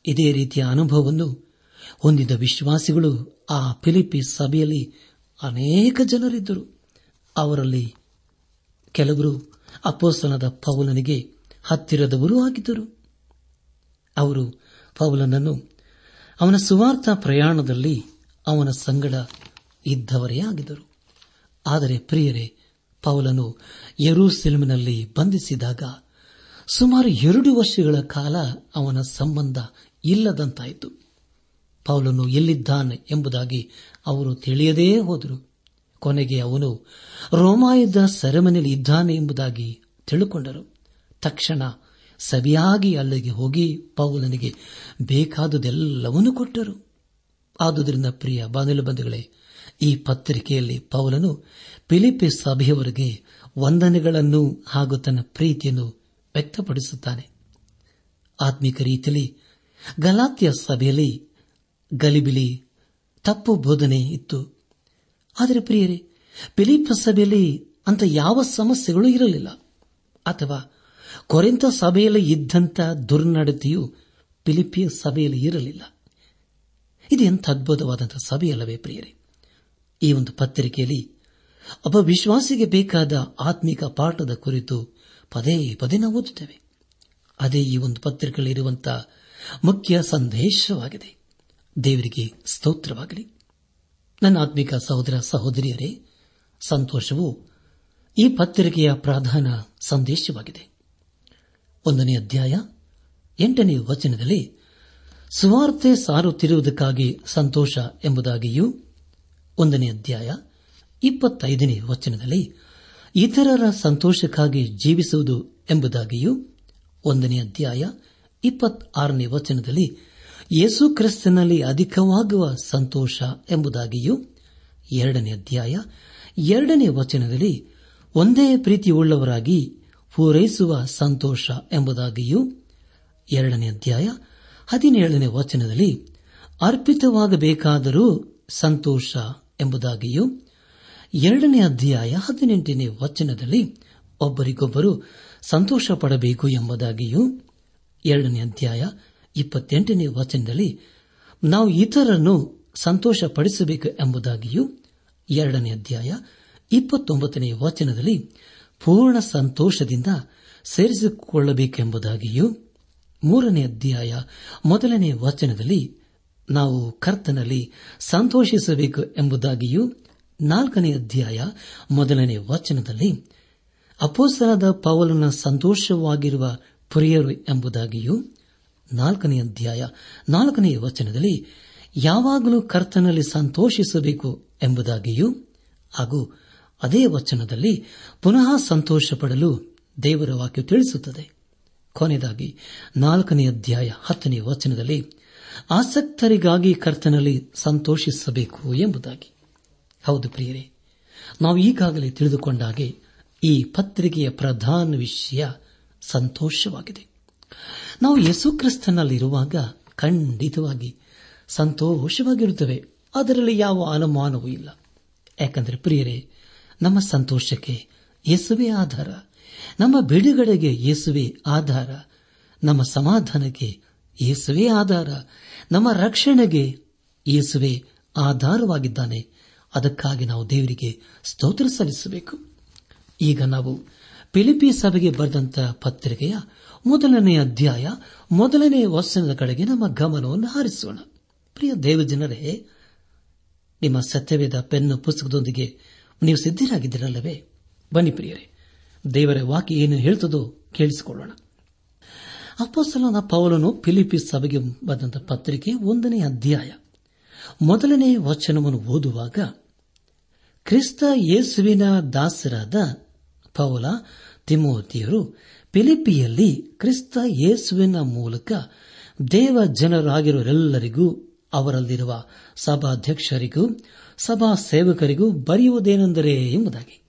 ಇದೇ ರೀತಿಯ ಅನುಭವವನ್ನು ಹೊಂದಿದ ವಿಶ್ವಾಸಿಗಳು ಆ ಫಿಲಿಪಿ ಸಭೆಯಲ್ಲಿ ಅನೇಕ ಜನರಿದ್ದರು. ಅವರಲ್ಲಿ ಕೆಲವರು ಅಪೋಸ್ತನದ ಪೌಲನಿಗೆ ಹತ್ತಿರದವರೂ ಆಗಿದ್ದರು. ಅವರು ಪೌಲನನ್ನು ಅವನ ಸುವಾರ್ಥ ಪ್ರಯಾಣದಲ್ಲಿ ಅವನ ಸಂಗಡ ಇದ್ದವರೇ ಆಗಿದ್ದರು. ಆದರೆ ಪ್ರಿಯರೇ, ಪೌಲನು ಯರೂಸೆಲ್ಮಿನಲ್ಲಿ ಬಂಧಿಸಿದಾಗ ಸುಮಾರು ಎರಡು ವರ್ಷಗಳ ಕಾಲ ಅವನ ಸಂಬಂಧ ಇಲ್ಲದಂತಾಯಿತು. ಪೌಲನು ಎಲ್ಲಿದ್ದಾನೆ ಎಂಬುದಾಗಿ ಅವರು ತಿಳಿಯದೇ ಹೋದರು. ಕೊನೆಗೆ ಅವನು, ರೋಮಾಯದ ಸೆರೆಮನೆಯಲ್ಲಿ ಇದ್ದಾನೆ ಎಂಬುದಾಗಿ ತಿಳುಕೊಂಡರು. ತಕ್ಷಣ ಸವಿಯಾಗಿ ಅಲ್ಲಿಗೆ ಹೋಗಿ ಪೌಲನಿಗೆ ಬೇಕಾದುದೆಲ್ಲವನ್ನೂ ಕೊಟ್ಟರು. ಆದುದರಿಂದ ಪ್ರಿಯ ಬಾನಿಲು ಬಂಧುಗಳೇ, ಈ ಪತ್ರಿಕೆಯಲ್ಲಿ ಪೌಲನು ಫಿಲಿಪಿ ಸಭೆಯವರಿಗೆ ವಂದನೆಗಳನ್ನು ಹಾಗೂ ತನ್ನ ಪ್ರೀತಿಯನ್ನು ವ್ಯಕ್ತಪಡಿಸುತ್ತಾನೆ. ಆತ್ಮಿಕ ರೀತಿಯಲ್ಲಿ ಗಲಾತ್ಯ ಸಭೆಯಲ್ಲಿ ಗಲಿಬಿಲಿ ತಪ್ಪು ಬೋಧನೆ ಇತ್ತು. ಆದರೆ ಪ್ರಿಯರೇ ಫಿಲಿಪ ಸಭೆಯಲ್ಲಿ ಅಂತ ಯಾವ ಸಮಸ್ಯೆಗಳು ಇರಲಿಲ್ಲ. ಅಥವಾ ಕೊರೆಂತ ಸಭೆಯಲ್ಲಿ ಇದ್ದಂಥ ದುರ್ನಡತೆಯು ಪಿಲಿಪಿಯ ಸಭೆಯಲ್ಲಿ ಇರಲಿಲ್ಲ. ಇದು ಎಂಥ ಅದ್ಭುತವಾದಂತಹ ಸಭೆಯಲ್ಲವೇ ಪ್ರಿಯರೇ? ಈ ಒಂದು ಪತ್ರಿಕೆಯಲ್ಲಿ ಒಬ್ಬ ವಿಶ್ವಾಸಿಗೆ ಬೇಕಾದ ಆತ್ಮಿಕ ಪಾಠದ ಕುರಿತು ಪದೇ ಪದೇ ನಾವು ಓದುತ್ತೇವೆ. ಅದೇ ಈ ಒಂದು ಪತ್ರಿಕೆಯಲ್ಲಿರುವಂತಹ ಮುಖ್ಯ ಸಂದೇಶವಾಗಿದೆ. ದೇವರಿಗೆ ಸ್ತೋತ್ರವಾಗಲಿ. ನನ್ನ ಆತ್ಮಿಕ ಸಹೋದರ ಸಹೋದರಿಯರೇ, ಸಂತೋಷವು ಈ ಪತ್ರಿಕೆಯ ಪ್ರಧಾನ ಸಂದೇಶವಾಗಿದೆ. ಒಂದನೇ ಅಧ್ಯಾಯ ಎಂಟನೇ ವಚನದಲ್ಲಿ, ಸುವಾರ್ತೆ ಸಾರುತ್ತಿರುವುದಕ್ಕಾಗಿ ಸಂತೋಷ ಎಂಬುದಾಗಿಯೂ ಒಂದನೇ ಅಧ್ಯಾಯ ಇಪ್ಪತ್ತೈದನೇ ವಚನದಲ್ಲಿ, ಇತರರ ಸಂತೋಷಕ್ಕಾಗಿ ಜೀವಿಸುವುದು ಎಂಬುದಾಗಿಯೂ ಒಂದನೇ ಅಧ್ಯಾಯ ಇಪ್ಪತ್ತಾರನೇ ವಚನದಲ್ಲಿ ಯೇಸು ಕ್ರಿಸ್ತನಲ್ಲಿ ಅಧಿಕವಾಗುವ ಸಂತೋಷ ಎಂಬುದಾಗಿಯೂ ಎರಡನೇ ಅಧ್ಯಾಯ ಎರಡನೇ ವಚನದಲ್ಲಿ ಒಂದೇ ಪ್ರೀತಿಯುಳ್ಳವರಾಗಿ ಪೂರೈಸುವ ಸಂತೋಷ ಎಂಬುದಾಗಿಯೂ ಎರಡನೇ ಅಧ್ಯಾಯ ಹದಿನೇಳನೇ ವಚನದಲ್ಲಿ ಅರ್ಪಿತವಾಗಬೇಕಾದರೂ ಸಂತೋಷ ಎಂಬುದಾಗಿಯೂ ಎರಡನೇ ಅಧ್ಯಾಯ ಹದಿನೆಂಟನೇ ವಚನದಲ್ಲಿ ಒಬ್ಬರಿಗೊಬ್ಬರು ಸಂತೋಷ ಪಡಬೇಕು ಎಂಬುದಾಗಿಯೂ ಎರಡನೇ ಅಧ್ಯಾಯ ಇಪ್ಪತ್ತೆಂಟನೇ ವಚನದಲ್ಲಿ ನಾವು ಇತರರನ್ನು ಸಂತೋಷಪಡಿಸಬೇಕು ಎಂಬುದಾಗಿಯೂ ಎರಡನೇ ಅಧ್ಯಾಯ ಇಪ್ಪತ್ತೊಂಬತ್ತನೇ ವಚನದಲ್ಲಿ ಪೂರ್ಣ ಸಂತೋಷದಿಂದ ಸೇರಿಸಿಕೊಳ್ಳಬೇಕೆಂಬುದಾಗಿಯೂ ಮೂರನೇ ಅಧ್ಯಾಯ ಮೊದಲನೇ ವಚನದಲ್ಲಿ ನಾವು ಕರ್ತನಲ್ಲಿ ಸಂತೋಷಿಸಬೇಕು ಎಂಬುದಾಗಿಯೂ ನಾಲ್ಕನೇ ಅಧ್ಯಾಯ ಮೊದಲನೇ ವಚನದಲ್ಲಿ ಅಪೋಸನದ ಪವಲನ ಸಂತೋಷವಾಗಿರುವ ಪ್ರಿಯರು ಎಂಬುದಾಗಿಯೂ ನಾಲ್ಕನೇ ಅಧ್ಯಾಯ, ನಾಲ್ಕನೇ ವಚನದಲ್ಲಿ ಯಾವಾಗಲೂ ಕರ್ತನಲ್ಲಿ ಸಂತೋಷಿಸಬೇಕು ಎಂಬುದಾಗಿಯೂ ಹಾಗೂ ಅದೇ ವಚನದಲ್ಲಿ ಪುನಃ ಸಂತೋಷ ಪಡಲು ದೇವರ ವಾಕ್ಯ ತಿಳಿಸುತ್ತದೆ. ಕೊನೆಯದಾಗಿ ನಾಲ್ಕನೇ ಅಧ್ಯಾಯ, ಹತ್ತನೇ ವಚನದಲ್ಲಿ ಆಸಕ್ತರಿಗಾಗಿ ಕರ್ತನಲ್ಲಿ ಸಂತೋಷಿಸಬೇಕು ಎಂಬುದಾಗಿ. ಹೌದು ಪ್ರಿಯರೇ, ನಾವು ಈಗಾಗಲೇ ತಿಳಿದುಕೊಂಡಾಗೆ ಈ ಪತ್ರಿಕೆಯ ಪ್ರಧಾನ ವಿಷಯ ಸಂತೋಷವಾಗಿದೆ. ನಾವು ಯೇಸುಕ್ರಿಸ್ತನಲ್ಲಿರುವಾಗ ಖಂಡಿತವಾಗಿ ಸಂತೋಷವಾಗಿರುತ್ತವೆ. ಅದರಲ್ಲಿ ಯಾವ ಅನುಮಾನವೂ ಇಲ್ಲ. ಯಾಕಂದರೆ ಪ್ರಿಯರೇ, ನಮ್ಮ ಸಂತೋಷಕ್ಕೆ ಯೇಸುವೆ ಆಧಾರ. ನಮ್ಮ ಬಿಡುಗಡೆಗೆ ಯೇಸುವೆ ಆಧಾರ. ನಮ್ಮ ಸಮಾಧಾನಕ್ಕೆ ಯೇಸುವೆ ಆಧಾರ. ನಮ್ಮ ರಕ್ಷಣೆಗೆ ಯೇಸುವೆ ಆಧಾರವಾಗಿದ್ದಾನೆ. ಅದಕ್ಕಾಗಿ ನಾವು ದೇವರಿಗೆ ಸ್ತೋತ್ರ ಸಲ್ಲಿಸಬೇಕು. ಈಗ ನಾವು ಪಿಲಿಪಿ ಸಭೆಗೆ ಬರೆದಂತಹ ಪತ್ರಿಕೆಯ ಮೊದಲನೇ ಅಧ್ಯಾಯ ಮೊದಲನೇ ವಚನದ ಕಡೆಗೆ ನಮ್ಮ ಗಮನವನ್ನು ಹಾರಿಸೋಣ. ಪ್ರಿಯ ದೇವಜನರೇ, ನಿಮ್ಮ ಸತ್ಯವೇದ ಪೆನ್ನು ಪುಸ್ತಕದೊಂದಿಗೆ ನೀವು ಸಿದ್ದರಾಗಿದ್ದೀರಲ್ಲವೇ ಬನ್ನಿ ಪ್ರಿಯರೇ, ದೇವರ ವಾಕ್ಯ ಏನು ಹೇಳ್ತದೋ ಕೇಳಿಸಿಕೊಳ್ಳೋಣ. ಅಪ್ಪಸಲನ ಪೌಲನು ಫಿಲಿಪೀಸ್ ಸಭೆಗೆ ಬಂದ ಪತ್ರಿಕೆ ಒಂದನೇ ಅಧ್ಯಾಯ ಮೊದಲನೇ ವಚನವನ್ನು ಓದುವಾಗ, ಕ್ರಿಸ್ತ ಯೇಸುವಿನ ದಾಸರಾದ ಪೌಲ ತಿಮೋತಿಯರು ಫಿಲಿಪಿಯಲ್ಲಿ ಕ್ರಿಸ್ತ ಯೇಸುವಿನ ಮೂಲಕ ದೇವ ಜನರಾಗಿರೋರೆಲ್ಲರಿಗೂ, ಅವರಲ್ಲಿರುವ ಸಭಾಧ್ಯಕ್ಷರಿಗೂ, ಸಭಾ ಸೇವಕರಿಗೂ ಬರೆಯುವುದೇನೆಂದರೆ ಎಂಬುದಾಗಿ.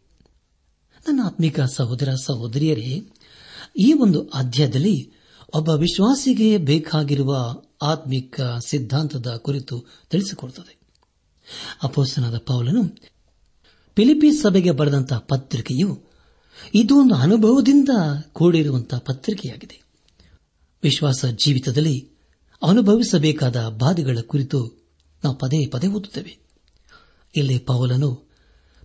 ನನ್ನ ಆತ್ಮಿಕ ಸಹೋದರ ಸಹೋದರಿಯರೇ, ಈ ಒಂದು ಅಧ್ಯಾಯದಲ್ಲಿ ಒಬ್ಬ ವಿಶ್ವಾಸಿಗೆ ಬೇಕಾಗಿರುವ ಆತ್ಮಿಕ ಸಿದ್ಧಾಂತದ ಕುರಿತು ತಿಳಿಸಿಕೊಡುತ್ತದೆ. ಅಪೋಸನಾದ ಪೌಲನು ಫಿಲಿಪೀಸ್ ಸಭೆಗೆ ಬರೆದಂತಹ ಪತ್ರಿಕೆಯು ಇದು ಒಂದು ಅನುಭವದಿಂದ ಕೂಡಿರುವಂತಹ ಪತ್ರಿಕೆಯಾಗಿದೆ. ವಿಶ್ವಾಸ ಜೀವಿತದಲ್ಲಿ ಅನುಭವಿಸಬೇಕಾದ ಬಾಧೆಗಳ ಕುರಿತು ನಾವು ಪದೇ ಪದೇ ಓದುತ್ತೇವೆ. ಇಲ್ಲಿ ಪೌಲನು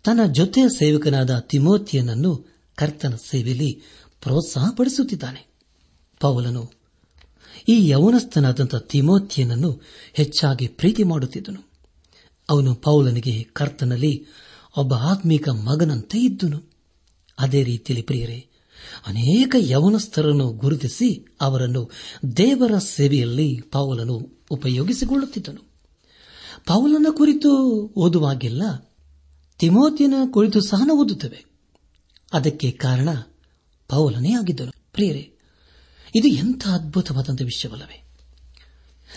ತನ್ನ ಜೊತೆಯ ಸೇವಕನಾದ ತಿಮೋತಿಯನನ್ನು ಕರ್ತನ ಸೇವೆಯಲ್ಲಿ ಪ್ರೋತ್ಸಾಹಪಡಿಸುತ್ತಿದ್ದಾನೆ. ಪೌಲನು ಈ ಯವನಸ್ಥನಾದಂಥ ತಿಮೋತಿಯನನ್ನು ಹೆಚ್ಚಾಗಿ ಪ್ರೀತಿ ಮಾಡುತ್ತಿದ್ದನು. ಅವನು ಪೌಲನಿಗೆ ಕರ್ತನಲ್ಲಿ ಒಬ್ಬ ಆತ್ಮೀಕ ಮಗನಂತೆ ಇದ್ದನು. ಅದೇ ರೀತಿಯಲ್ಲಿ ಪ್ರಿಯರೇ, ಅನೇಕ ಯವನಸ್ಥರನ್ನು ಗುರುತಿಸಿ ಅವರನ್ನು ದೇವರ ಸೇವೆಯಲ್ಲಿ ಪೌಲನು ಉಪಯೋಗಿಸಿಕೊಳ್ಳುತ್ತಿದ್ದನು. ಪೌಲನ ಕುರಿತು ಓದುವಾಗೆಲ್ಲ ತಿಮೋತಿಯನ ಕುರಿತು ಸಹ ಓದುತ್ತವೆ. ಅದಕ್ಕೆ ಕಾರಣ ಪೌಲನೇ ಆಗಿದ್ದನು. ಪ್ರಿಯರೇ, ಇದು ಎಂಥ ಅದ್ಭುತವಾದಂಥ ವಿಷಯವಲ್ಲವೇ?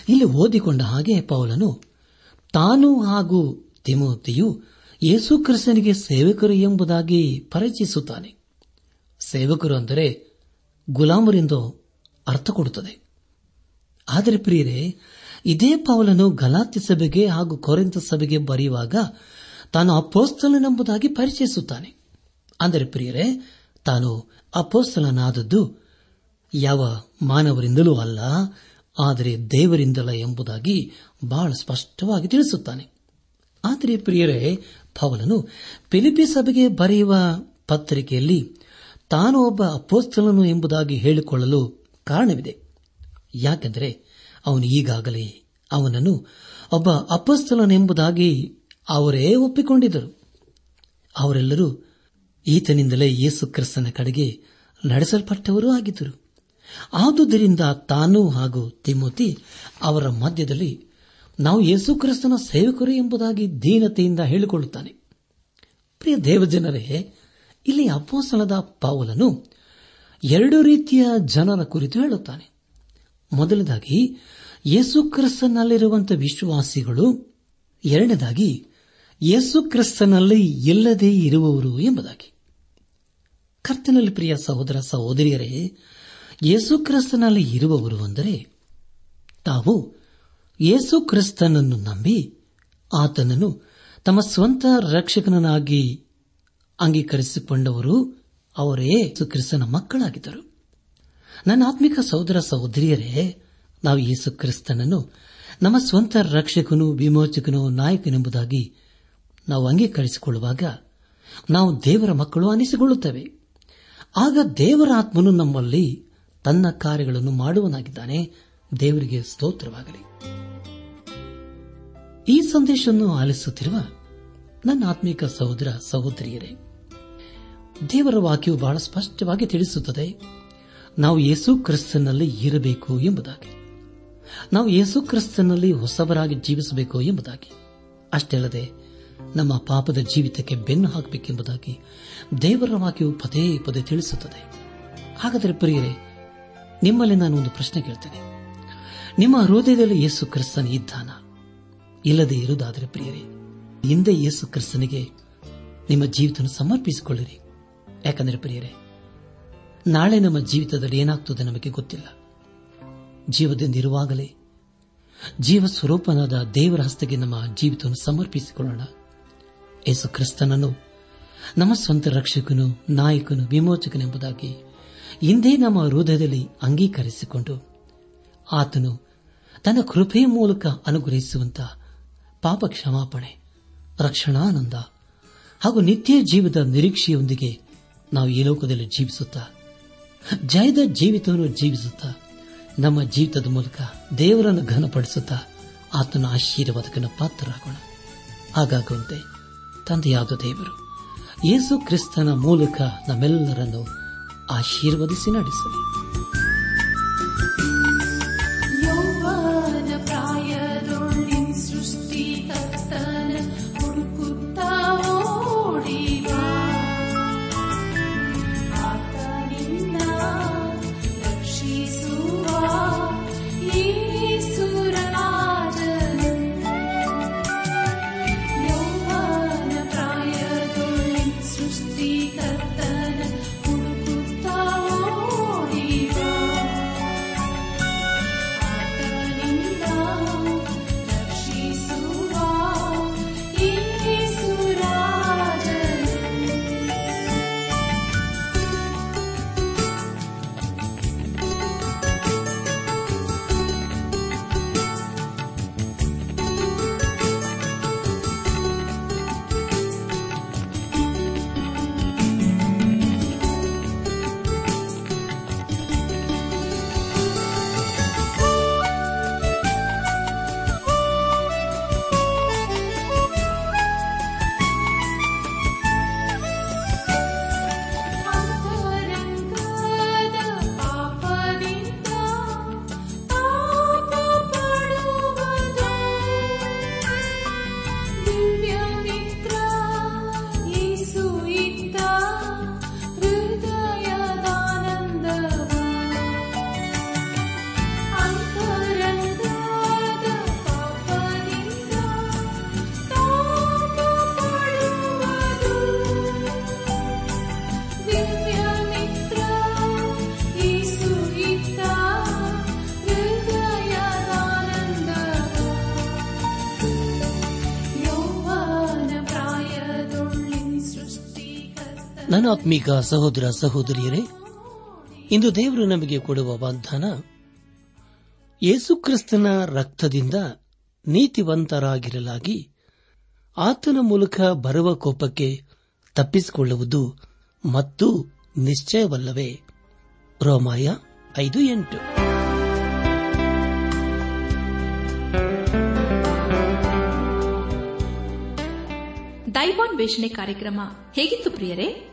ಇಲ್ಲಿ ಓದಿಕೊಂಡ ಹಾಗೆ ಪೌಲನು ತಾನು ಹಾಗೂ ತಿಮೋತಿಯು ಯೇಸು ಕ್ರಿಸ್ತನಿಗೆ ಸೇವಕರು ಎಂಬುದಾಗಿ ಪರಿಚಯಿಸುತ್ತಾನೆ ಸೇವಕರು ಅಂದರೆ ಗುಲಾಮರೆಂದು ಅರ್ಥ ಕೊಡುತ್ತದೆ. ಆದರೆ ಪ್ರಿಯರೇ, ಇದೇ ಪೌಲನು ಗಲಾತ್ಯ ಸಭೆಗೆ ಹಾಗೂ ಕೊರೆಂತ ಸಭೆಗೆ ಬರೆಯುವಾಗ ತಾನು ಅಪೋಸ್ತಲನೆಂಬುದಾಗಿ ಪರಿಚಯಿಸುತ್ತಾನೆ. ಅಂದರೆ ಪ್ರಿಯರೇ, ತಾನು ಅಪೋಸ್ತಲನಾದದ್ದು ಯಾವ ಮಾನವರಿಂದಲೂ ಅಲ್ಲ, ಆದರೆ ದೇವರಿಂದಲ ಎಂಬುದಾಗಿ ಬಹಳ ಸ್ಪಷ್ಟವಾಗಿ ತಿಳಿಸುತ್ತಾನೆ. ಆದರೆ ಪ್ರಿಯರೇ ಪೌಲನು ಫಿಲಿಪಿ ಸಭೆಗೆ ಬರೆಯುವ ಪತ್ರಿಕೆಯಲ್ಲಿ ತಾನು ಒಬ್ಬ ಅಪೋಸ್ತಲನು ಎಂಬುದಾಗಿ ಹೇಳಿಕೊಳ್ಳಲು ಕಾರಣವಿದೆ. ಯಾಕೆಂದರೆ ಅವನು ಈಗಾಗಲೇ ಅವನನ್ನು ಒಬ್ಬ ಅಪಸ್ತಲನೆಂಬುದಾಗಿ ಅವರೇ ಒಪ್ಪಿಕೊಂಡಿದ್ದರು. ಅವರೆಲ್ಲರೂ ಈತನಿಂದಲೇ ಯೇಸು ಕ್ರಿಸ್ತನ ಕಡೆಗೆ ನಡೆಸಲ್ಪಟ್ಟವರೂ ಆಗಿದ್ದರು. ಆದುದರಿಂದ ತಾನು ಹಾಗೂ ತಿಮೋತಿ ಅವರ ಮಧ್ಯದಲ್ಲಿ ನಾವು ಯೇಸು ಕ್ರಿಸ್ತನ ಸೇವಕರು ಎಂಬುದಾಗಿ ದೀನತೆಯಿಂದ ಹೇಳಿಕೊಳ್ಳುತ್ತಾನೆ. ಪ್ರಿಯ ದೇವಜನರೇ, ಇಲ್ಲಿ ಅಪ್ಪೋಸಲದ ಪಾವಲನು ಎರಡು ರೀತಿಯ ಜನರ ಕುರಿತು ಹೇಳುತ್ತಾನೆ. ಮೊದಲದಾಗಿ ಯೇಸು ಕ್ರಿಸ್ತನಲ್ಲಿರುವಂತಹ ವಿಶ್ವಾಸಿಗಳು, ಎರಡನೇದಾಗಿ, ಯೇಸು ಕ್ರಿಸ್ತನಲ್ಲಿ ಇಲ್ಲದೇ ಇರುವವರು ಎಂಬುದಾಗಿ. ಕರ್ತನಲ್ಲಿ ಪ್ರಿಯ ಸಹೋದರ ಸಹೋದರಿಯರೇ, ಯೇಸು ಕ್ರಿಸ್ತನಲ್ಲಿ ಇರುವವರು ಅಂದರೆ ತಾವು ಯೇಸು ಕ್ರಿಸ್ತನನ್ನು ನಂಬಿ ಆತನನ್ನು ತಮ್ಮ ಸ್ವಂತ ರಕ್ಷಕನಾಗಿ ಅಂಗೀಕರಿಸಿಕೊಂಡವರು ಅವರೇ ಯೇಸು ಕ್ರಿಸ್ತನ ಮಕ್ಕಳಾಗಿದ್ದರು. ನನ್ನ ಆತ್ಮಿಕ ಸಹೋದರ ಸಹೋದರಿಯರೇ, ನಾವು ಯೇಸು ಕ್ರಿಸ್ತನನ್ನು ನಮ್ಮ ಸ್ವಂತ ರಕ್ಷಕನು ವಿಮೋಚಕನು ನಾಯಕನೆಂಬುದಾಗಿ ನಾವು ಅಂಗೀಕರಿಸಿಕೊಳ್ಳುವಾಗ ನಾವು ದೇವರ ಮಕ್ಕಳು ಅನಿಸಿಕೊಳ್ಳುತ್ತೇವೆ ಆಗ ದೇವರ ಆತ್ಮನು ನಮ್ಮಲ್ಲಿ ತನ್ನ ಕಾರ್ಯಗಳನ್ನು ಮಾಡುವನಾಗಿದ್ದಾನೆ. ದೇವರಿಗೆ ಸ್ತೋತ್ರವಾಗಲಿ. ಈ ಸಂದೇಶವನ್ನು ಆಲಿಸುತ್ತಿರುವ ನನ್ನ ಆತ್ಮಿಕ ಸಹೋದರ ಸಹೋದರಿಯರೇ, ದೇವರ ವಾಕ್ಯವು ಬಹಳ ಸ್ಪಷ್ಟವಾಗಿ ತಿಳಿಸುತ್ತದೆ, ನಾವು ಯೇಸು ಕ್ರಿಸ್ತನಲ್ಲಿ ಇರಬೇಕು ಎಂಬುದಾಗಿ. ನಾವು ಯೇಸು ಕ್ರಿಸ್ತನಲ್ಲಿ ಹೊಸವರಾಗಿ ಜೀವಿಸಬೇಕು ಎಂಬುದಾಗಿ. ಅಷ್ಟೇ ಅಲ್ಲದೆ, ನಮ್ಮ ಪಾಪದ ಜೀವಿತಕ್ಕೆ ಬೆನ್ನು ಹಾಕಬೇಕೆಂಬುದಾಗಿ ದೇವರ ವಾಕ್ಯವು ಪದೇ ಪದೇ ತಿಳಿಸುತ್ತದೆ. ಹಾಗಾದರೆ ಪ್ರಿಯರೇ, ನಿಮ್ಮಲ್ಲಿ ನಾನು ಒಂದು ಪ್ರಶ್ನೆ ಕೇಳ್ತೇನೆ. ನಿಮ್ಮ ಹೃದಯದಲ್ಲಿ ಯೇಸು ಕ್ರಿಸ್ತನ ಇದ್ದಾನ? ಇಲ್ಲದೆ ಇರುವುದಾದರೆ ಪ್ರಿಯರೇ, ಹಿಂದೆ ಯೇಸು ಕ್ರಿಸ್ತನಿಗೆ ನಿಮ್ಮ ಜೀವಿತ ಸಮರ್ಪಿಸಿಕೊಳ್ಳಿರಿ. ಯಾಕಂದರೆ ಪ್ರಿಯರೇ, ನಾಳೆ ನಮ್ಮ ಜೀವಿತದಲ್ಲಿ ಏನಾಗ್ತದೆ ನಮಗೆ ಗೊತ್ತಿಲ್ಲ. ಜೀವದಿಂದಿರುವಾಗಲೇ ಜೀವ ಸ್ವರೂಪನಾದ ದೇವರ ಹಸ್ತಕ್ಕೆ ನಮ್ಮ ಜೀವಿತವನ್ನು ಸಮರ್ಪಿಸಿಕೊಳ್ಳೋಣ. ಯೇಸು ಕ್ರಿಸ್ತನನ್ನು, ನಮ್ಮ ಸ್ವಂತ ರಕ್ಷಕನು, ನಾಯಕನು, ವಿಮೋಚಕನೆಂಬುದಾಗಿ ಇಂದೇ ನಮ್ಮ ಹೃದಯದಲ್ಲಿ ಅಂಗೀಕರಿಸಿಕೊಂಡು ಆತನು ತನ್ನ ಕೃಪೆಯ ಮೂಲಕ ಅನುಗ್ರಹಿಸುವಂತ ಪಾಪ ಕ್ಷಮಾಪಣೆ ರಕ್ಷಣಾನಂದ ಹಾಗೂ ನಿತ್ಯ ಜೀವದ ನಿರೀಕ್ಷೆಯೊಂದಿಗೆ ನಾವು ಈ ಲೋಕದಲ್ಲಿ ಜೀವಿಸುತ್ತಾ, ಜಯದ ಜೀವಿತವನ್ನು ಜೀವಿಸುತ್ತಾ, ನಮ್ಮ ಜೀವಿತದ ಮೂಲಕ ದೇವರನ್ನು ಘನಪಡಿಸುತ್ತಾ ಆತನ ಆಶೀರ್ವಾದಕನ ಪಾತ್ರರಾಗೋಣ. ಹಾಗಾಗುವಂತೆ ತಂದೆಯಾದ ದೇವರು, ಯೇಸು ಕ್ರಿಸ್ತನ ಮೂಲಕ ನಮ್ಮೆಲ್ಲರನ್ನು ಆಶೀರ್ವದಿಸಿ ನಡೆಸಲಿ. ನನ್ನ ಆತ್ಮೀಕ ಸಹೋದರ ಸಹೋದರಿಯರೇ, ಇಂದು ದೇವರು ನಮಗೆ ಕೊಡುವ ವಾಗ್ದಾನ ಯೇಸುಕ್ರಿಸ್ತನ ರಕ್ತದಿಂದ ನೀತಿವಂತರಾಗಿರಲಾಗಿ ಆತನ ಮೂಲಕ ಬರುವ ಕೋಪಕ್ಕೆ ತಪ್ಪಿಸಿಕೊಳ್ಳುವುದು ಮತ್ತು ನಿಶ್ಚಯವಲ್ಲವೇ? ರೋಮಾಯ ಐದು ಎಂಟು. ದೈವಾನ್ವೇಷಣೆ ಕಾರ್ಯಕ್ರಮ ಹೇಗಿತ್ತು ಪ್ರಿಯರೇ?